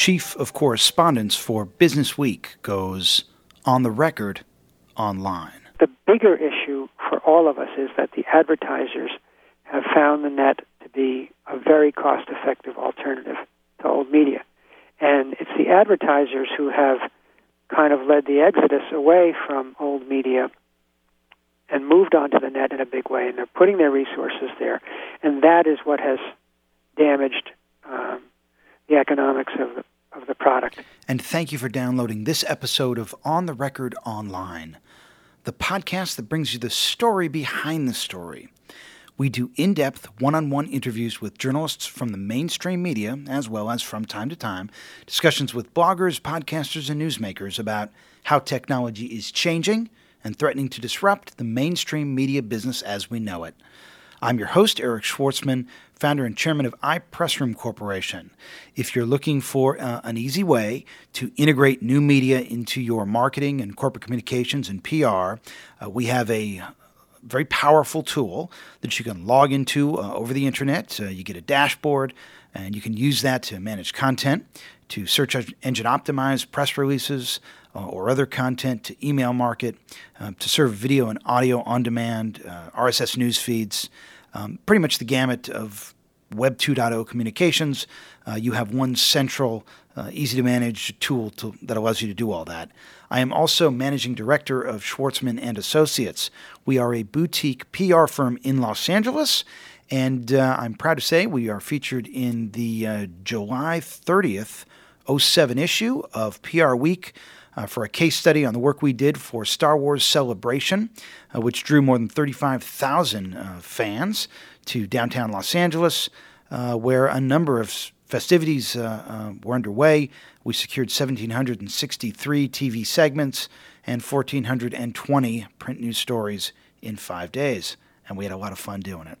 Chief of Correspondence for Business Week, goes on the record online. The bigger issue for all of us is that the advertisers have found the net to be a very cost effective alternative to old media. And it's the advertisers who have kind of led the exodus away from old media and moved onto the net in a big way. And they're putting their resources there. And that is what has damaged um, the economics of the, of the product. And thank you for downloading this episode of On the Record Online, the podcast that brings you the story behind the story. We do in depth one on one interviews with journalists from the mainstream media, as well as from time to time, discussions with bloggers, podcasters, and newsmakers about how technology is changing and threatening to disrupt the mainstream media business as we know it. I'm your host, Eric Schwartzman, founder and chairman of iPressroom Corporation. If you're looking for uh, an easy way to integrate new media into your marketing and corporate communications and PR, uh, we have a very powerful tool that you can log into uh, over the internet. Uh, you get a dashboard, and you can use that to manage content, to search engine optimize press releases, uh, or other content to email market, um, to serve video and audio on demand, uh, RSS news feeds, um, pretty much the gamut of Web 2.0 communications. Uh, you have one central, uh, easy to manage tool to, that allows you to do all that. I am also managing director of Schwartzman and Associates. We are a boutique PR firm in Los Angeles, and uh, I'm proud to say we are featured in the uh, July 30th 07 issue of PR Week uh, for a case study on the work we did for Star Wars Celebration, uh, which drew more than 35,000 uh, fans to downtown Los Angeles, uh, where a number of festivities uh, uh, were underway. We secured 1,763 TV segments and 1,420 print news stories in five days and we had a lot of fun doing it.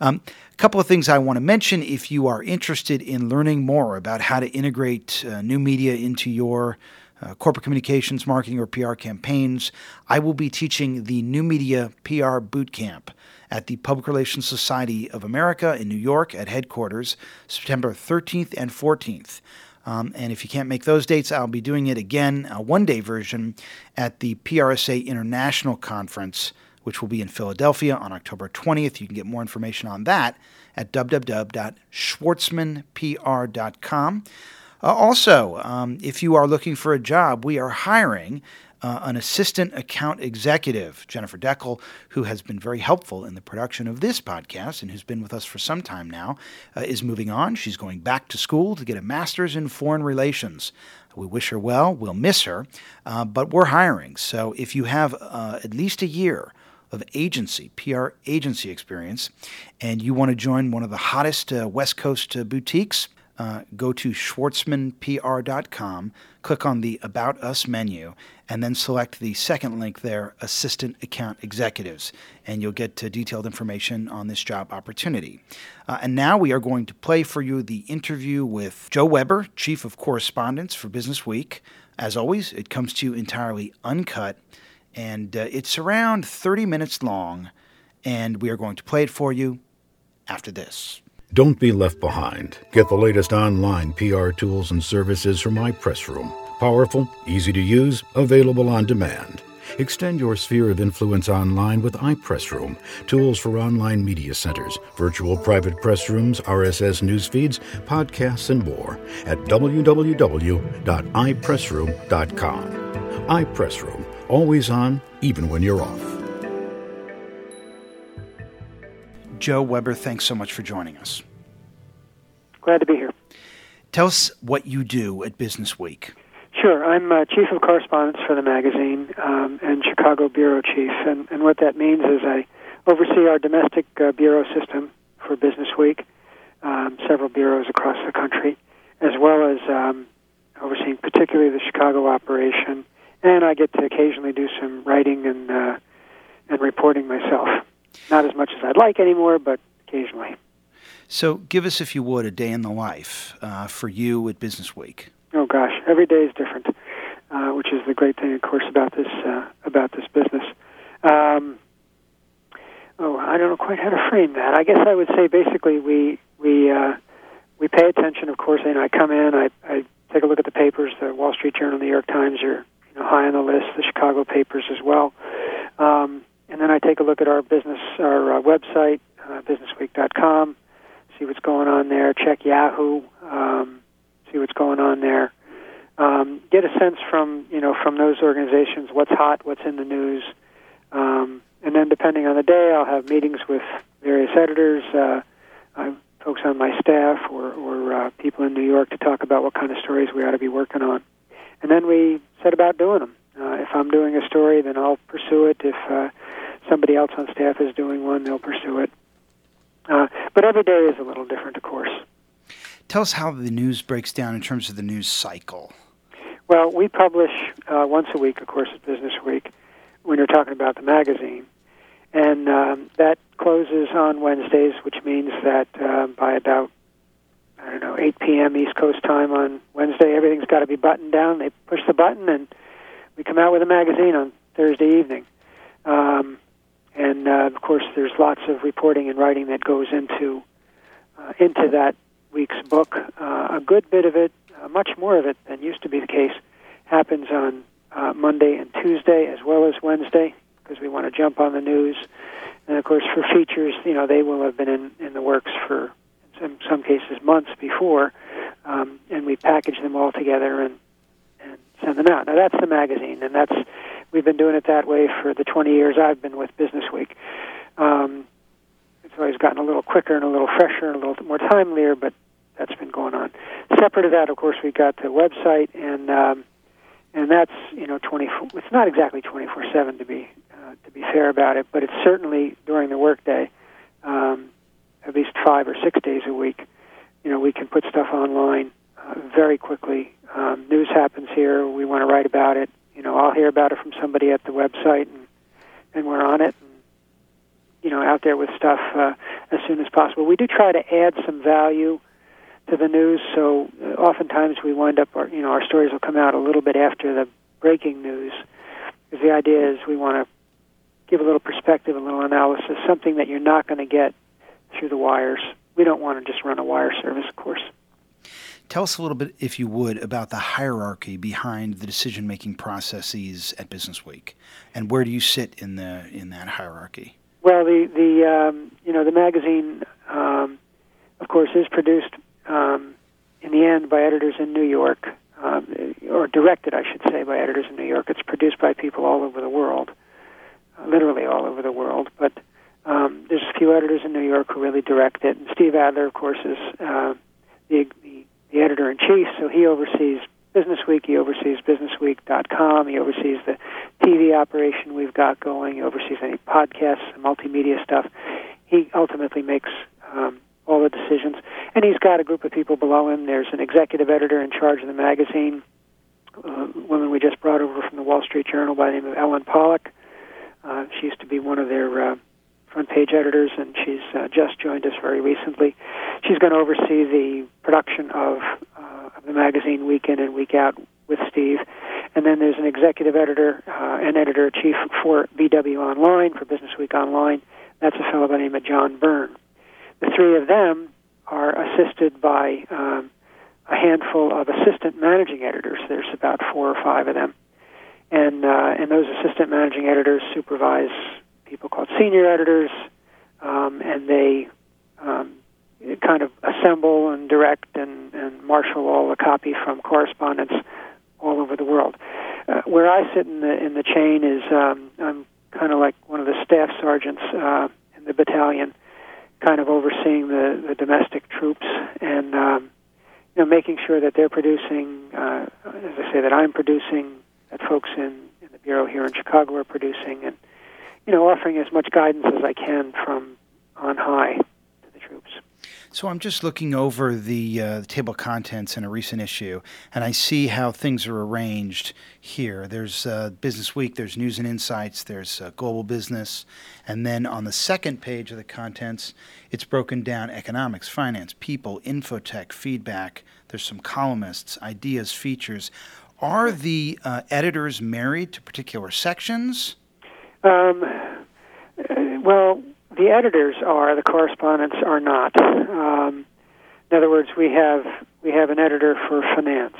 Um, a couple of things I want to mention if you are interested in learning more about how to integrate uh, new media into your uh, corporate communications, marketing, or PR campaigns, I will be teaching the New Media PR Bootcamp at the Public Relations Society of America in New York at headquarters, September 13th and 14th. Um, and if you can't make those dates, I'll be doing it again, a one day version, at the PRSA International Conference which will be in Philadelphia on October 20th. You can get more information on that at www.schwartzmanpr.com. Uh, also, um, if you are looking for a job, we are hiring uh, an assistant account executive, Jennifer Deckel, who has been very helpful in the production of this podcast and who's been with us for some time now, uh, is moving on. She's going back to school to get a master's in foreign relations. We wish her well. We'll miss her, uh, but we're hiring. So if you have uh, at least a year of agency, PR agency experience, and you want to join one of the hottest uh, West Coast boutiques, uh, go to schwartzmanpr.com, click on the About Us menu, and then select the second link there, Assistant Account Executives, and you'll get uh, detailed information on this job opportunity. Uh, and now we are going to play for you the interview with Joe Weber, Chief of Correspondence for Business Week. As always, it comes to you entirely uncut and uh, it's around 30 minutes long, and we are going to play it for you after this. Don't be left behind. Get the latest online PR tools and services from iPressroom. Powerful, easy to use, available on demand. Extend your sphere of influence online with iPressroom, tools for online media centers, virtual private press rooms, RSS news feeds, podcasts, and more at www.ipressroom.com. iPressroom always on, even when you're off. Joe Weber, thanks so much for joining us. Glad to be here. Tell us what you do at Business Week. Sure. I'm uh, chief of correspondence for the magazine um, and Chicago bureau chief. And, and what that means is I oversee our domestic uh, bureau system for Business Week, um, several bureaus across the country, as well as um, overseeing particularly the Chicago operation, and I get to occasionally do some writing and uh, and reporting myself. Not as much as I'd like anymore, but occasionally. So, give us, if you would, a day in the life uh, for you at Business Week. Oh gosh, every day is different, uh, which is the great thing, of course, about this uh, about this business. Um, oh, I don't know quite how to frame that. I guess I would say basically we we uh, we pay attention. Of course, know, I come in, I, I take a look at the papers. The Wall Street Journal, the New York Times are you know high on the list. The Chicago papers as well. Um, and then I take a look at our business, our uh, website, uh, businessweek.com, see what's going on there. Check Yahoo, um, see what's going on there. Um, get a sense from you know from those organizations what's hot, what's in the news, um, and then depending on the day, I'll have meetings with various editors, uh, uh, folks on my staff, or, or uh, people in New York to talk about what kind of stories we ought to be working on, and then we set about doing them. Uh, if I'm doing a story, then I'll pursue it. If uh, somebody else on staff is doing one, they'll pursue it. Uh, but every day is a little different, of course. Tell us how the news breaks down in terms of the news cycle. Well, we publish uh, once a week, of course, at Business Week, when you're talking about the magazine. And um, that closes on Wednesdays, which means that uh, by about, I don't know, 8 p.m. East Coast time on Wednesday, everything's got to be buttoned down. They push the button, and we come out with a magazine on Thursday evening. Um, and uh, of course, there's lots of reporting and writing that goes into uh, into that week's book. Uh, a good bit of it, uh, much more of it than used to be the case, happens on uh, Monday and Tuesday as well as Wednesday because we want to jump on the news. And of course, for features, you know, they will have been in, in the works for in some cases months before, um, and we package them all together and and send them out. Now that's the magazine, and that's we've been doing it that way for the 20 years I've been with Business Week. Um, it's always gotten a little quicker and a little fresher and a little more timelier, but that's been going on. Separate of that, of course, we got the website, and um, and that's you know 24. It's not exactly 24/7 to be uh, to be fair about it, but it's certainly during the workday, um, at least five or six days a week. You know, we can put stuff online uh, very quickly. Um, news happens here. We want to write about it you know, I'll hear about it from somebody at the website, and and we're on it, and you know, out there with stuff uh, as soon as possible. We do try to add some value to the news, so oftentimes we wind up, our, you know, our stories will come out a little bit after the breaking news, because the idea is we want to give a little perspective, a little analysis, something that you're not going to get through the wires. We don't want to just run a wire service, of course. Tell us a little bit, if you would, about the hierarchy behind the decision-making processes at Business Week, and where do you sit in the in that hierarchy? Well, the the um, you know the magazine, um, of course, is produced um, in the end by editors in New York, um, or directed, I should say, by editors in New York. It's produced by people all over the world, literally all over the world. But um, there's a few editors in New York who really direct it. And Steve Adler, of course, is uh, the, the the editor in chief, so he oversees Business Week, he oversees BusinessWeek.com, he oversees the TV operation we've got going, he oversees any podcasts, multimedia stuff. He ultimately makes um, all the decisions, and he's got a group of people below him. There's an executive editor in charge of the magazine, uh, woman we just brought over from the Wall Street Journal by the name of Ellen Pollock. Uh, she used to be one of their uh, front page editors, and she's uh, just joined us very recently. She's going to oversee the production of, uh, of the magazine week in and week out with Steve. And then there's an executive editor uh, and editor chief for BW Online, for Business Week Online. That's a fellow by the name of John Byrne. The three of them are assisted by um, a handful of assistant managing editors. There's about four or five of them. And, uh, and those assistant managing editors supervise people called senior editors, um, and they um, kind of assemble and direct and, and marshal all the copy from correspondents all over the world. Uh, where I sit in the in the chain is um, I'm kind of like one of the staff sergeants uh, in the battalion, kind of overseeing the, the domestic troops and um, you know making sure that they're producing, uh, as I say, that I'm producing, that folks in, in the bureau here in Chicago are producing, and you know, offering as much guidance as I can from on high to the troops. So I'm just looking over the, uh, the, table of contents in a recent issue, and I see how things are arranged here. There's uh, Business Week, there's News and Insights, there's uh, Global Business, and then on the second page of the contents, it's broken down economics, finance, people, infotech, feedback. There's some columnists, ideas, features. Are the uh, editors married to particular sections? Um, uh, well, the editors are, the correspondents are not. Um, in other words, we have we have an editor for finance.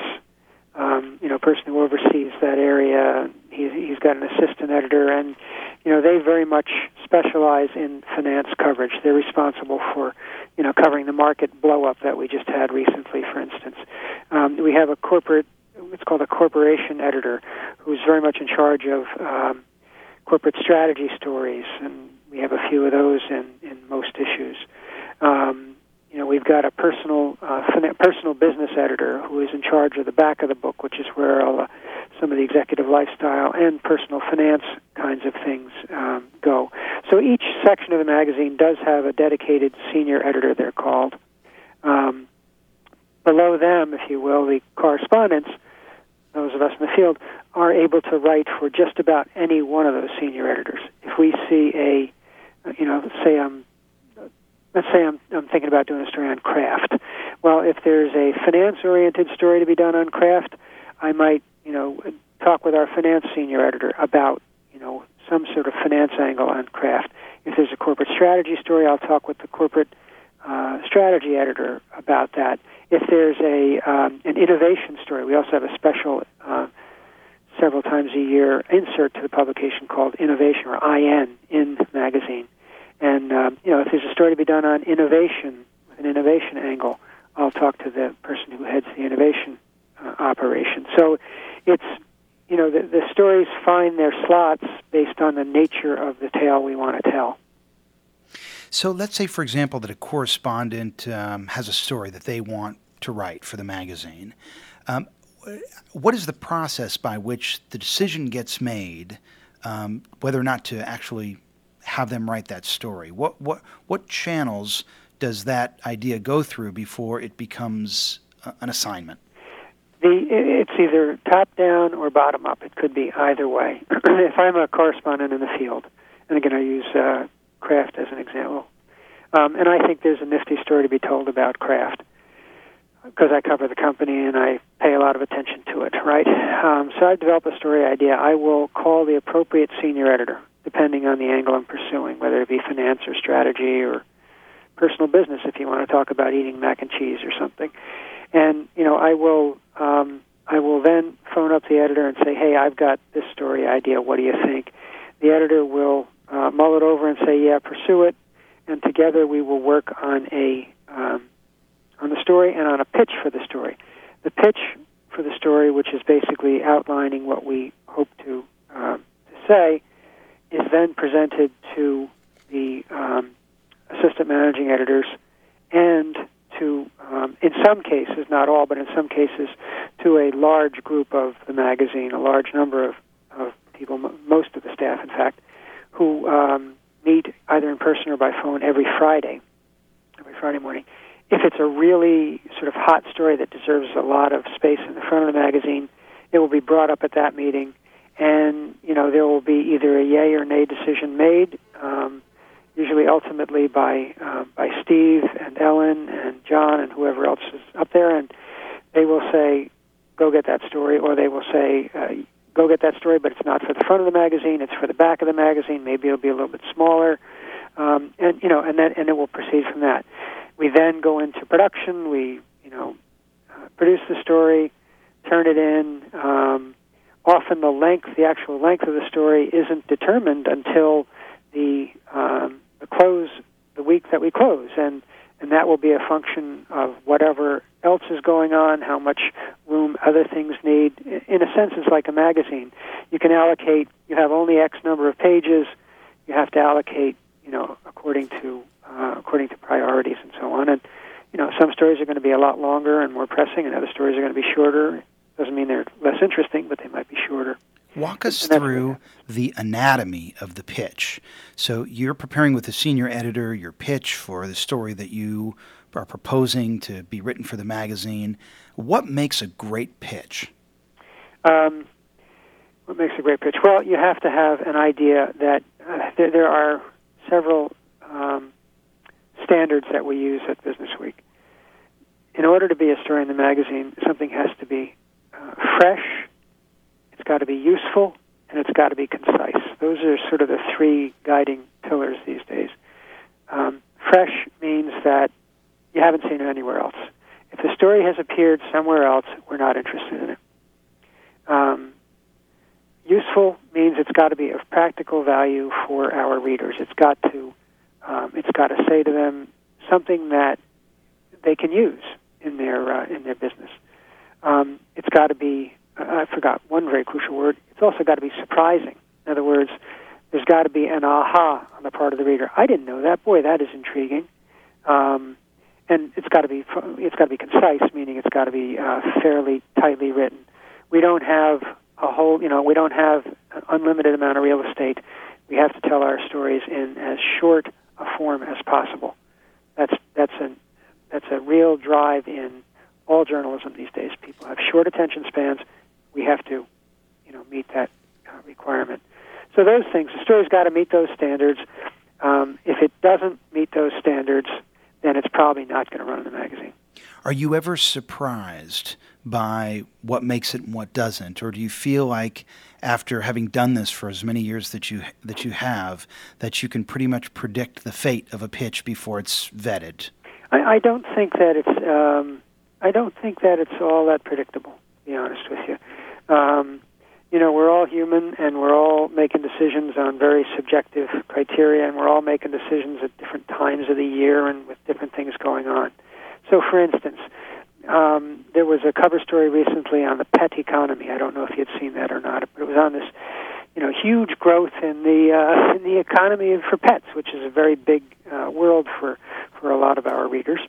Um, you know, person who oversees that area. He's, he's got an assistant editor, and you know they very much specialize in finance coverage. They're responsible for you know covering the market blow up that we just had recently, for instance. Um, we have a corporate, it's called a corporation editor, who's very much in charge of um, corporate strategy stories and we have a few of those in, in most issues. Um, you know, we've got a personal uh, personal business editor who is in charge of the back of the book, which is where all some of the executive lifestyle and personal finance kinds of things um, go. So each section of the magazine does have a dedicated senior editor. They're called. Um, below them, if you will, the correspondents, those of us in the field, are able to write for just about any one of those senior editors. If we see a you know, say I'm let's say I'm, I'm thinking about doing a story on Kraft. Well, if there's a finance-oriented story to be done on Kraft, I might, you know, talk with our finance senior editor about, you know, some sort of finance angle on Kraft. If there's a corporate strategy story, I'll talk with the corporate uh, strategy editor about that. If there's a um, an innovation story, we also have a special uh, several times a year insert to the publication called Innovation or IN in magazine. And um, you know, if there's a story to be done on innovation, an innovation angle, I'll talk to the person who heads the innovation uh, operation. So it's you know the, the stories find their slots based on the nature of the tale we want to tell. So let's say, for example, that a correspondent um, has a story that they want to write for the magazine. Um, what is the process by which the decision gets made um, whether or not to actually have them write that story? What what what channels does that idea go through before it becomes uh, an assignment? The it's either top down or bottom up. It could be either way. if I'm a correspondent in the field, and again I use uh, Kraft as an example, um, and I think there's a nifty story to be told about Kraft because I cover the company and I pay a lot of attention to it, right? Um, so I develop a story idea. I will call the appropriate senior editor, depending on the angle I'm pursuing, whether it be finance or strategy or personal business, if you want to talk about eating mac and cheese or something. And you know, I will um, I will then phone up the editor and say, "Hey, I've got this story idea. What do you think?" The editor will uh, mull it over and say, "Yeah, pursue it." And together we will work on a um, on the story and on a pitch for the story. The pitch for the story, which is basically outlining what we hope to, uh, to say, is then presented to the um, assistant managing editors and to, um, in some cases, not all, but in some cases, to a large group of the magazine, a large number of, of people, most of the staff, in fact, who um, meet either in person or by phone every Friday, every Friday morning, if it's a really sort of hot story that deserves a lot of space in the front of the magazine, it will be brought up at that meeting, and you know there will be either a yay or nay decision made. Um, usually, ultimately by uh, by Steve and Ellen and John and whoever else is up there, and they will say, "Go get that story," or they will say, uh, "Go get that story," but it's not for the front of the magazine; it's for the back of the magazine. Maybe it'll be a little bit smaller, um, and you know, and then and it will proceed from that. We then go into production. We, you know, uh, produce the story, turn it in. Um, often the length, the actual length of the story, isn't determined until the um, the close, the week that we close, and and that will be a function of whatever else is going on, how much room other things need. In a sense, it's like a magazine. You can allocate. You have only X number of pages. You have to allocate, you know, according to uh, according to priorities and so on. And you know, some stories are going to be a lot longer and more pressing, and other stories are going to be shorter. Doesn't mean they're less interesting, but they might be shorter. Walk us through the anatomy of the pitch. So you're preparing with the senior editor your pitch for the story that you are proposing to be written for the magazine. What makes a great pitch? Um, what makes a great pitch? Well, you have to have an idea that uh, there, there, are several um, standards that we use at Business Week. In order to be a story in the magazine, something has to be fresh, it's got to be useful, and it's got to be concise. Those are sort of the three guiding pillars these days. Um, fresh means that you haven't seen it anywhere else. If the story has appeared somewhere else, we're not interested in it. Um, useful means it's got to be of practical value for our readers. It's got to um, it's got to say to them something that they can use in their uh, in their business. Um, it's got to be I forgot one very crucial word. It's also got to be surprising. In other words, there's got to be an aha on the part of the reader. I didn't know that. Boy, that is intriguing. Um, and it's got to be it's got to be concise, meaning it's got to be uh, fairly tightly written. We don't have a whole, you know, we don't have an unlimited amount of real estate. We have to tell our stories in as short a form as possible. That's that's a that's a real drive in all journalism these days. People have short attention spans. We have to, you know, meet that uh, requirement. So those things, the story's got to meet those standards. Um, if it doesn't meet those standards, then it's probably not going to run in the magazine. Are you ever surprised by what makes it and what doesn't, or do you feel like after having done this for as many years that you that you have, that you can pretty much predict the fate of a pitch before it's vetted? I, I don't think that it's um, I don't think that it's all that predictable. To be honest with you, um, you know, we're all human and we're all making decisions on very subjective criteria, and we're all making decisions at different times of the year and with different things going on. So, for instance, um, there was a cover story recently on the pet economy. I don't know if you'd seen that or not, but it was on this, you know, huge growth in the uh, in the economy for pets, which is a very big uh, world for for a lot of our readers.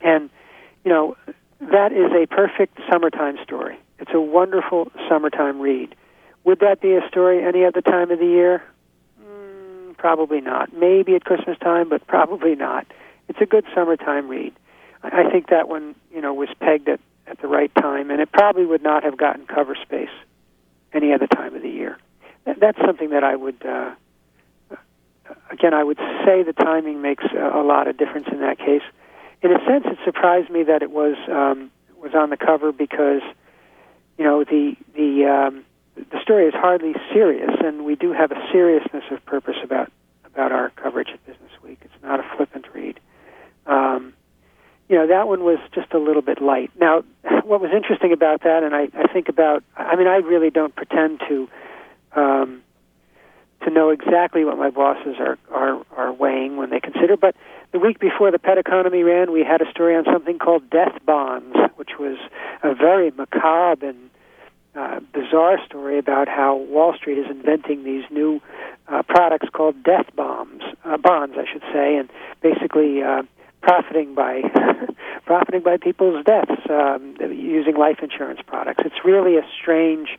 And you know, that is a perfect summertime story. It's a wonderful summertime read. Would that be a story any other time of the year? Mm, probably not. Maybe at Christmas time, but probably not. It's a good summertime read. I think that one, you know, was pegged at, at the right time, and it probably would not have gotten cover space any other time of the year. That, that's something that I would, uh, again, I would say the timing makes a lot of difference in that case. In a sense, it surprised me that it was um, was on the cover because, you know, the the um, the story is hardly serious, and we do have a seriousness of purpose about about our coverage at Business Week. It's not a flippant read. Um, you know that one was just a little bit light. Now, what was interesting about that, and I, I think about, I mean, I really don't pretend to um, to know exactly what my bosses are, are are weighing when they consider. But the week before the pet economy ran, we had a story on something called death bonds, which was a very macabre and uh, bizarre story about how Wall Street is inventing these new uh, products called death bombs, uh, bonds, I should say, and basically. Uh, profiting by profiting by people's deaths um, using life insurance products. It's really a strange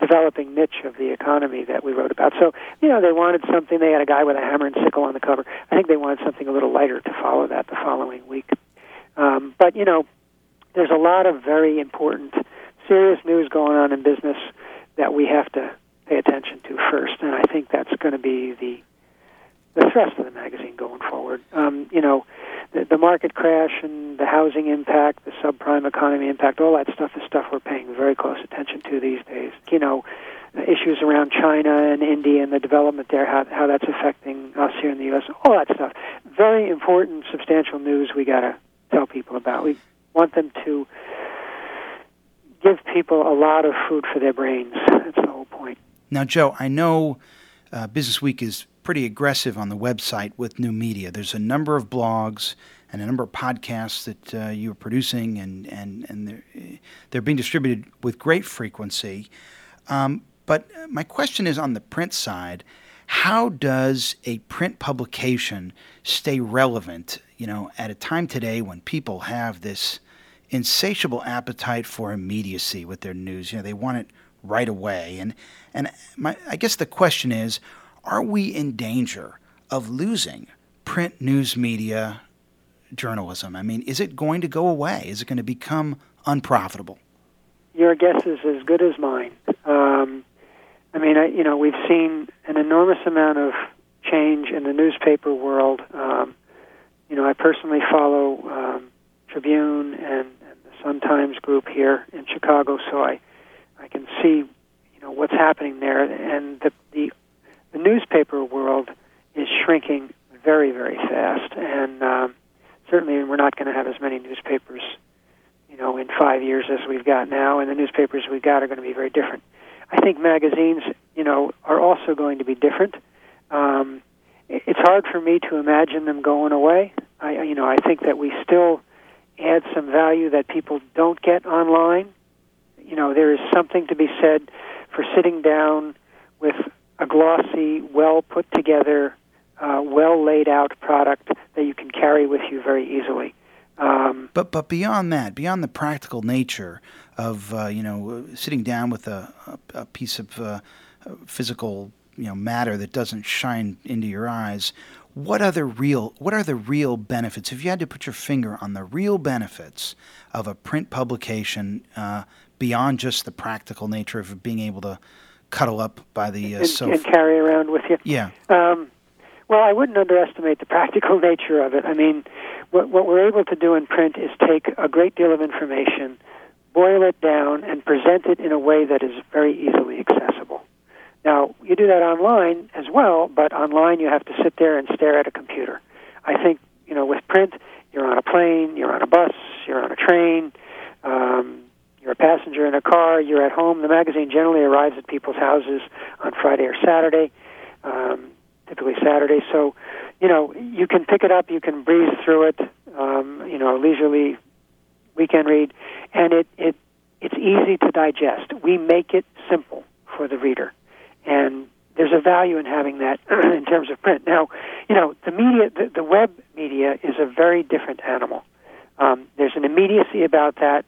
developing niche of the economy that we wrote about. So, you know, they wanted something. They had a guy with a hammer and sickle on the cover. I think they wanted something a little lighter to follow that the following week. Um, but you know, there's a lot of very important, serious news going on in business that we have to pay attention to first, and I think that's going to be the the thrust of the magazine going forward. Um, you know, the, the market crash and the housing impact, the subprime economy impact, all that stuff is stuff we're paying very close attention to these days. You know, issues around China and India and the development there, how, how that's affecting us here in the U.S., all that stuff. Very important, substantial news we got to tell people about. We want them to give people a lot of food for their brains. That's the whole point. Now, Joe, I know uh, Business Week is pretty aggressive on the website with new media. There's a number of blogs and a number of podcasts that uh, you are producing, and and and they're they're being distributed with great frequency. Um, but my question is on the print side. How does a print publication stay relevant? You know, at a time today when people have this insatiable appetite for immediacy with their news. You know, they want it right away. And and my, I guess the question is, are we in danger of losing print news media journalism? I mean, is it going to go away? Is it going to become unprofitable? Your guess is as good as mine. Um, I mean, I, you know, we've seen an enormous amount of change in the newspaper world. Um, you know, I personally follow um, Tribune and, and the Sun Times group here in Chicago, so I I can see you know what's happening there, and the the, the newspaper world is shrinking very very fast, and um, certainly we're not going to have as many newspapers you know in five years as we've got now, and the newspapers we've got are going to be very different. I think magazines, you know, are also going to be different. Um, it's hard for me to imagine them going away. I, you know, I think that we still add some value that people don't get online. You know, there is something to be said for sitting down with a glossy, well put together, uh, well laid out product that you can carry with you very easily. Um, but but beyond that, beyond the practical nature of uh, you know sitting down with a, a, piece of uh, physical you know matter that doesn't shine into your eyes, what other real what are the real benefits? If you had to put your finger on the real benefits of a print publication uh, beyond just the practical nature of being able to cuddle up by the uh, and, sofa and carry around with you, yeah. Um, well, I wouldn't underestimate the practical nature of it. I mean, what, what we're able to do in print is take a great deal of information, boil it down, and present it in a way that is very easily accessible. Now, you do that online as well, but online you have to sit there and stare at a computer. I think, you know, with print, you're on a plane, you're on a bus, you're on a train, um, you're a passenger in a car, you're at home. The magazine generally arrives at people's houses on Friday or Saturday, um, typically Saturday. So, you know, you can pick it up, you can breeze through it, um, you know, a leisurely weekend read, and it, it it's easy to digest. We make it simple for the reader and there's a value in having that in terms of print. Now, you know, the media, the, the web media is a very different animal. Um, there's an immediacy about that,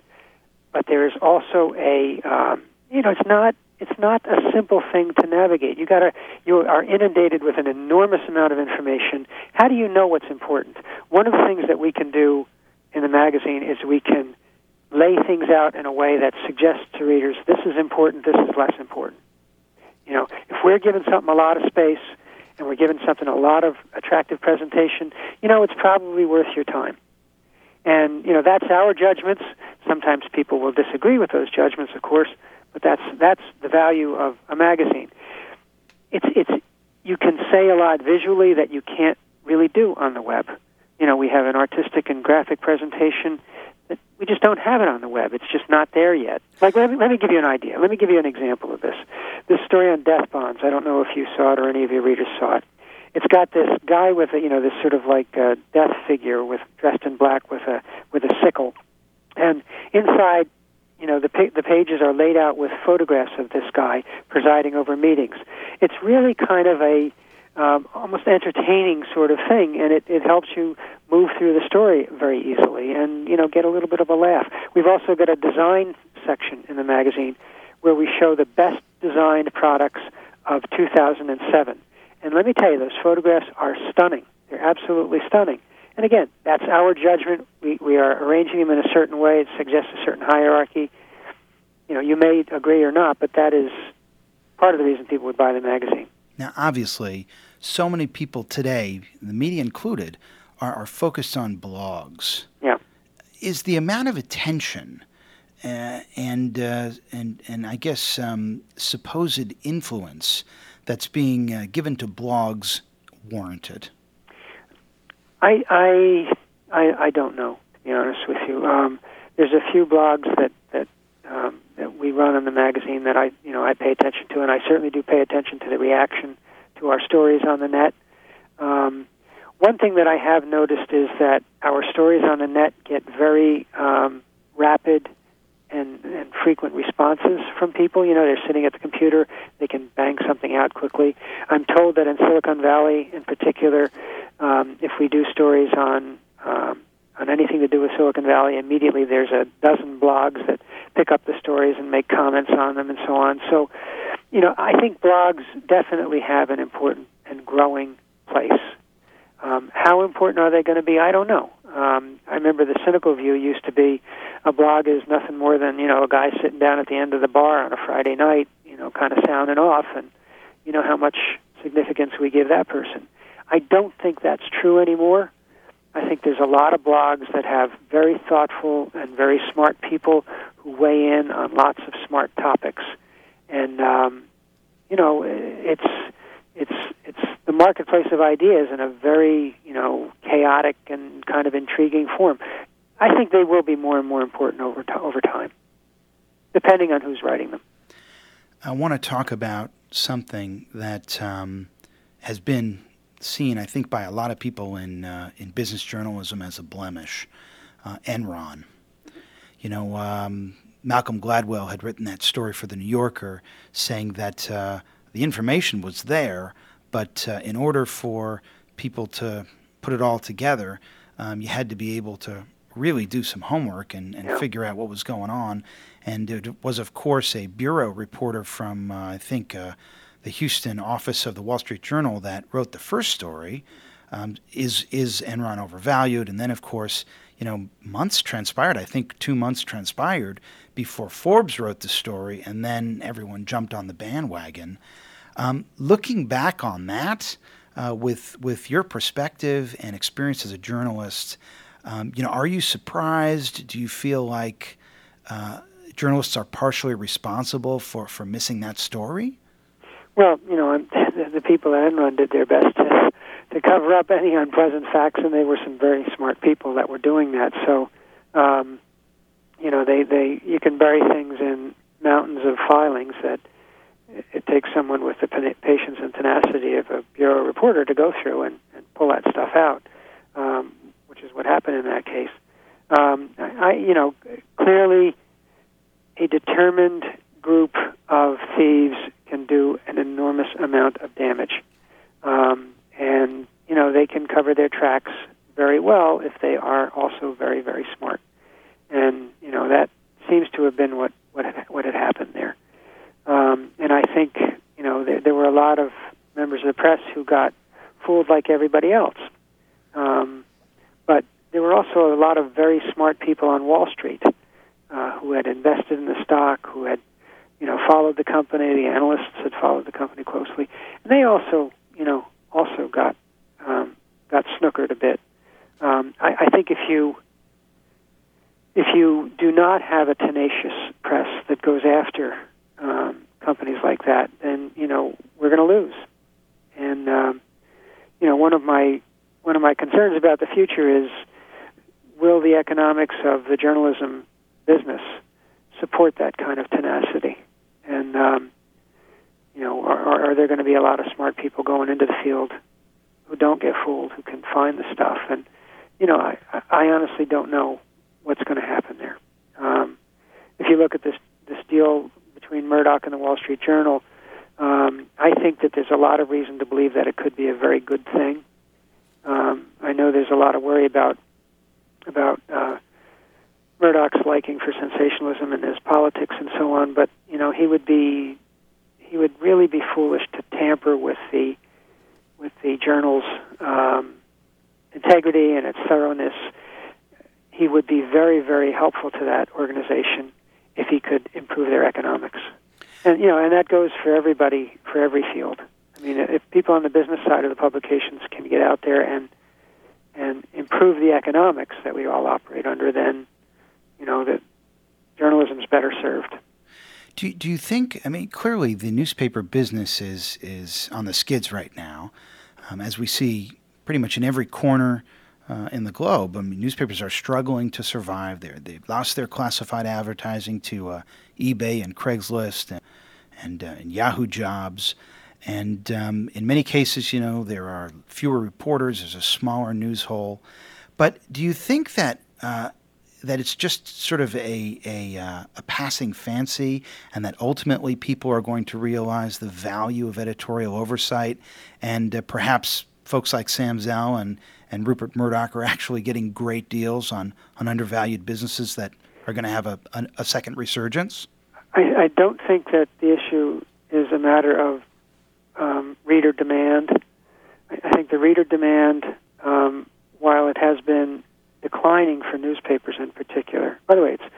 but there is also a, um, you know, it's not it's not a simple thing to navigate. You got to you are inundated with an enormous amount of information. How do you know what's important? One of the things that we can do in the magazine is we can lay things out in a way that suggests to readers this is important, this is less important. You know, if we're giving something a lot of space and we're giving something a lot of attractive presentation, you know, it's probably worth your time. And you know, that's our judgments. Sometimes people will disagree with those judgments, of course, but that's that's the value of a magazine. It's it's you can say a lot visually that you can't really do on the web. You know, we have an artistic and graphic presentation we just don't have it on the web. It's just not there yet. Like, let me, let me give you an idea. Let me give you an example of this. This story on death bonds. I don't know if you saw it or any of your readers saw it. It's got this guy with a, you know this sort of like a death figure with dressed in black with a with a sickle, and inside, you know the the pages are laid out with photographs of this guy presiding over meetings. It's really kind of a um, almost entertaining sort of thing, and it, it helps you move through the story very easily and you know get a little bit of a laugh. We've also got a design section in the magazine where we show the best designed products of 2007. And let me tell you, those photographs are stunning. They're absolutely stunning. And again, that's our judgment. We, we are arranging them in a certain way. It suggests a certain hierarchy. You know, you may agree or not, but that is part of the reason people would buy the magazine. Now, obviously, so many people today, the media included, are, are focused on blogs. Yeah. Is the amount of attention uh, and uh, and and I guess um, supposed influence that's being uh, given to blogs warranted? I, I I I don't know to be honest with you. Um, there's a few blogs that that um, that we run in the magazine that I you know I pay attention to, and I certainly do pay attention to the reaction to our stories on the net. Um, one thing that I have noticed is that our stories on the net get very um, rapid and, and frequent responses from people. You know, they're sitting at the computer, they can bang something out quickly. I'm told that in Silicon Valley, in particular, um, if we do stories on um, on anything to do with Silicon Valley, immediately there's a dozen blogs that pick up the stories and make comments on them and so on. So, you know, I think blogs definitely have an important and growing place. Um, how important are they going to be? I don't know. Um, I remember the cynical view used to be a blog is nothing more than you know a guy sitting down at the end of the bar on a Friday night, you know, kind of sounding off, and you know how much significance we give that person. I don't think that's true anymore. I think there's a lot of blogs that have very thoughtful and very smart people who weigh in on lots of smart topics, and um, you know, it's marketplace of ideas in a very you know chaotic and kind of intriguing form. I think they will be more and more important over over time, depending on who's writing them. I want to talk about something that um, has been seen, I think, by a lot of people in uh, in business journalism as a blemish. Uh, Enron. You know, um, Malcolm Gladwell had written that story for the New Yorker, saying that uh, the information was there, but uh, in order for people to put it all together, um, you had to be able to really do some homework and, and Yeah. figure out what was going on. And it was, of course, a bureau reporter from, uh, I think, uh, the Houston office of the Wall Street Journal that wrote the first story. Um, is is Enron overvalued? And then, of course, you know, months transpired. I think two months transpired before Forbes wrote the story, and then everyone jumped on the bandwagon. Um, looking back on that, uh, with with your perspective and experience as a journalist, um, you know, are you surprised? Do you feel like uh, journalists are partially responsible for, for missing that story? Well, you know, the, the people at Enron did their best to, to cover up any unpleasant facts, and they were some very smart people that were doing that. So, um, you know, they, they you can bury things in mountains of filings that it, takes someone with the patience and tenacity of a bureau reporter to go through and, and pull that stuff out, um, which is what happened in that case. Um, I, you know, clearly a determined group of thieves can do an enormous amount of damage. Um, and, you know, they can cover their tracks very well if they are also very, very smart. And, you know, that seems to have been what, what, what had happened there. Um, and I think, you know, there, there were a lot of members of the press who got fooled like everybody else. Um, but there were also a lot of very smart people on Wall Street uh, who had invested in the stock, who had, you know, followed the company. The analysts had followed the company closely, and they also, you know, also got um, got snookered a bit. Um, I, I think if you if you do not have a tenacious press that goes after um, companies like that, then you know we're going to lose. And um, you know, one of my one of my concerns about the future is will the economics of the journalism business support that kind of tenacity? And um, you know, are, are there going to be a lot of smart people going into the field who don't get fooled, who can find the stuff? And you know, I, I honestly don't know what's going to happen there. Um, if you look at this this deal between Murdoch and the Wall Street Journal, um, I think that there's a lot of reason to believe that it could be a very good thing. Um, I know there's a lot of worry about about uh, Murdoch's liking for sensationalism and his politics and so on, but you know he would be he would really be foolish to tamper with the with the journal's um, integrity and its thoroughness. He would be very very helpful to that organization if he could improve their economics, and you know, and that goes for everybody for every field. I mean, if people on the business side of the publications can get out there and and improve the economics that we all operate under, then you know that journalism's better served. Do do you think? I mean, clearly the newspaper business is is on the skids right now, um, as we see pretty much in every corner uh, in the globe. I mean, newspapers are struggling to survive. They they've lost their classified advertising to uh, eBay and Craigslist and and, uh, and Yahoo Jobs. And um, in many cases, you know, there are fewer reporters. There's a smaller news hole. But do you think that uh, that it's just sort of a a, uh, a passing fancy, and that ultimately people are going to realize the value of editorial oversight, and uh, perhaps folks like Sam Zell and and Rupert Murdoch are actually getting great deals on on undervalued businesses that are going to have a, a, a second resurgence? I, I don't think that the issue is a matter of um, reader demand. I, I think the reader demand um, while it has been declining for newspapers in particular. By the way, it's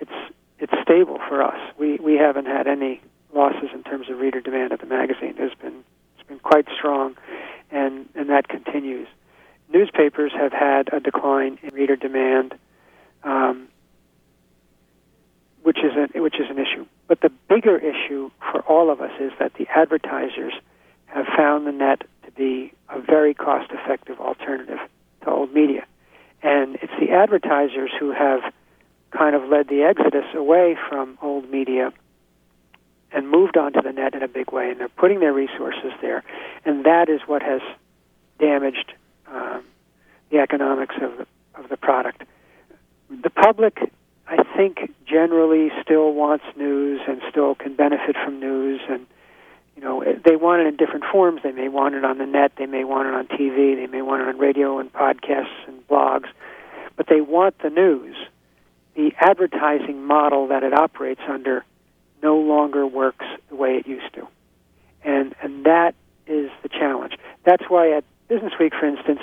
it's it's stable for us. We we haven't had any losses in terms of reader demand at the magazine. There's been it's been quite strong, and and that continues. Newspapers have had a decline in reader demand, um, which is a, which is an issue. But the bigger issue for all of us is that the advertisers have found the net to be a very cost-effective alternative to old media, and it's the advertisers who have kind of led the exodus away from old media and moved onto the net in a big way, and they're putting their resources there, and that is what has damaged um, the economics of the, of the product. The public, I think, generally still wants news and still can benefit from news, and you know they want it in different forms. They may want it on the net, they may want it on TV, they may want it on radio and podcasts and blogs, but they want the news the advertising model that it operates under no longer works the way it used to. And, and that is the challenge. That's why at Business Week, for instance,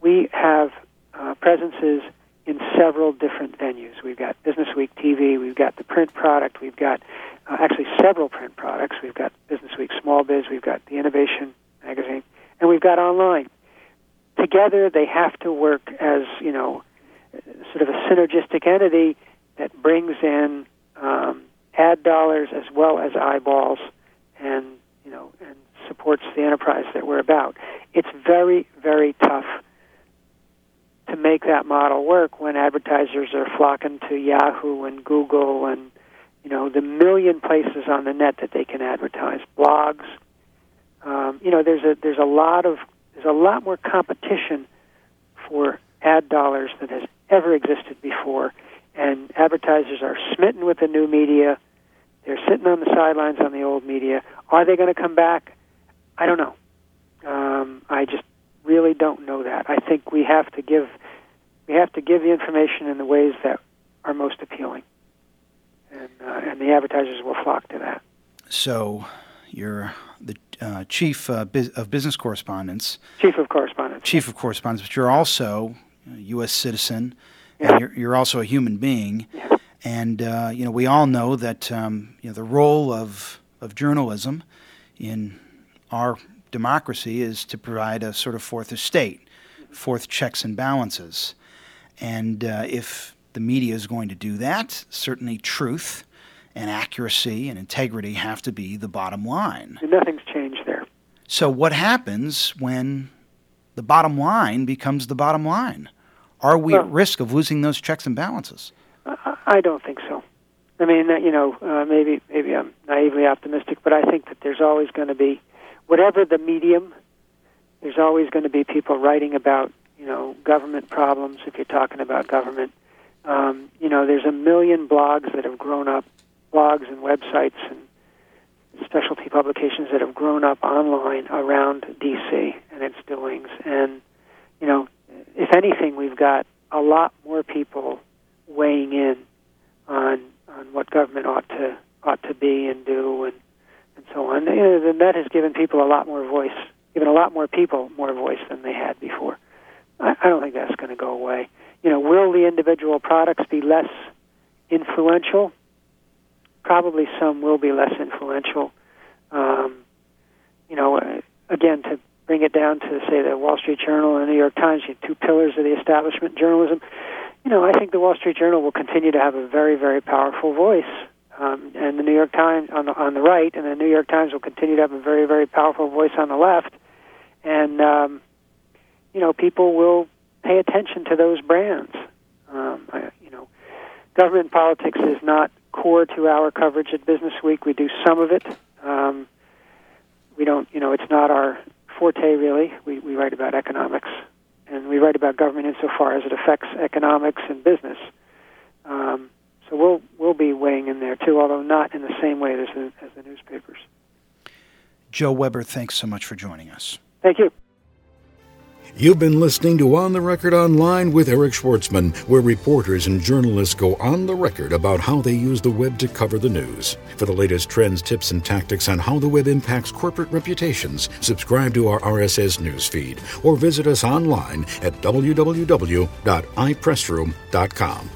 we have uh, presences in several different venues. We've got Business Week TV, we've got the print product, we've got uh, actually several print products. We've got Business Week Small Biz, we've got the Innovation magazine, and we've got online. Together, they have to work as you know sort of a synergistic entity that brings in um, ad dollars as well as eyeballs, and you know, and supports the enterprise that we're about. It's very, very tough to make that model work when advertisers are flocking to Yahoo and Google and you know the million places on the net that they can advertise, blogs. Um, you know, there's a there's a lot of there's a lot more competition for ad dollars than has ever existed before. And advertisers are smitten with the new media. They're sitting on the sidelines on the old media. Are they going to come back? I don't know. Um, I just really don't know that. I think we have to give we have to give the information in the ways that are most appealing, and uh, and the advertisers will flock to that. So, you're the uh, chief uh, biz- of business correspondence. Chief of correspondence. Chief of correspondence, but you're also a U.S. citizen, yeah. and you're, you're, also a human being. Yeah. And uh, you know, we all know that um, you know the role of of journalism in our democracy is to provide a sort of fourth estate, fourth checks and balances. And uh, if the media is going to do that, certainly truth and accuracy and integrity have to be the bottom line. Nothing's changed there. So, what happens when the bottom line becomes the bottom line? Are we well, at risk of losing those checks and balances? I don't think so. I mean, you know, uh, maybe maybe I'm naively optimistic, but I think that there's always going to be, whatever the medium, there's always going to be people writing about, you know, government problems. If you're talking about government, um, you know, there's a million blogs that have grown up, blogs and websites and specialty publications that have grown up online around DC and its doings, and you know, if anything, we've got a lot more people weighing in on on what government ought to ought to be and do and and so on. You know, that has given people a lot more voice, given a lot more people more voice than they had before. I, I don't think that's going to go away. You know, will the individual products be less influential? Probably some will be less influential. Um, you know, again, to bring it down to say the Wall Street Journal and the New York Times, you two pillars of the establishment journalism. You know, I think the Wall Street Journal will continue to have a very, very powerful voice, um, and the New York Times on the on the right, and the New York Times will continue to have a very, very powerful voice on the left, and um, you know, people will pay attention to those brands. Um, I, you know, government politics is not core to our coverage at Business Week. We do some of it. Um, we don't, you know, it's not our forte really. We, we write about economics, and we write about government insofar as it affects economics and business. Um, so we'll we'll be weighing in there too, although not in the same way as the, as the newspapers. Joe Weber, thanks so much for joining us. Thank you. You've been listening to On the Record Online with Eric Schwartzman, where reporters and journalists go on the record about how they use the web to cover the news. For the latest trends, tips, and tactics on how the web impacts corporate reputations, subscribe to our RSS news feed or visit us online at www.ipressroom.com.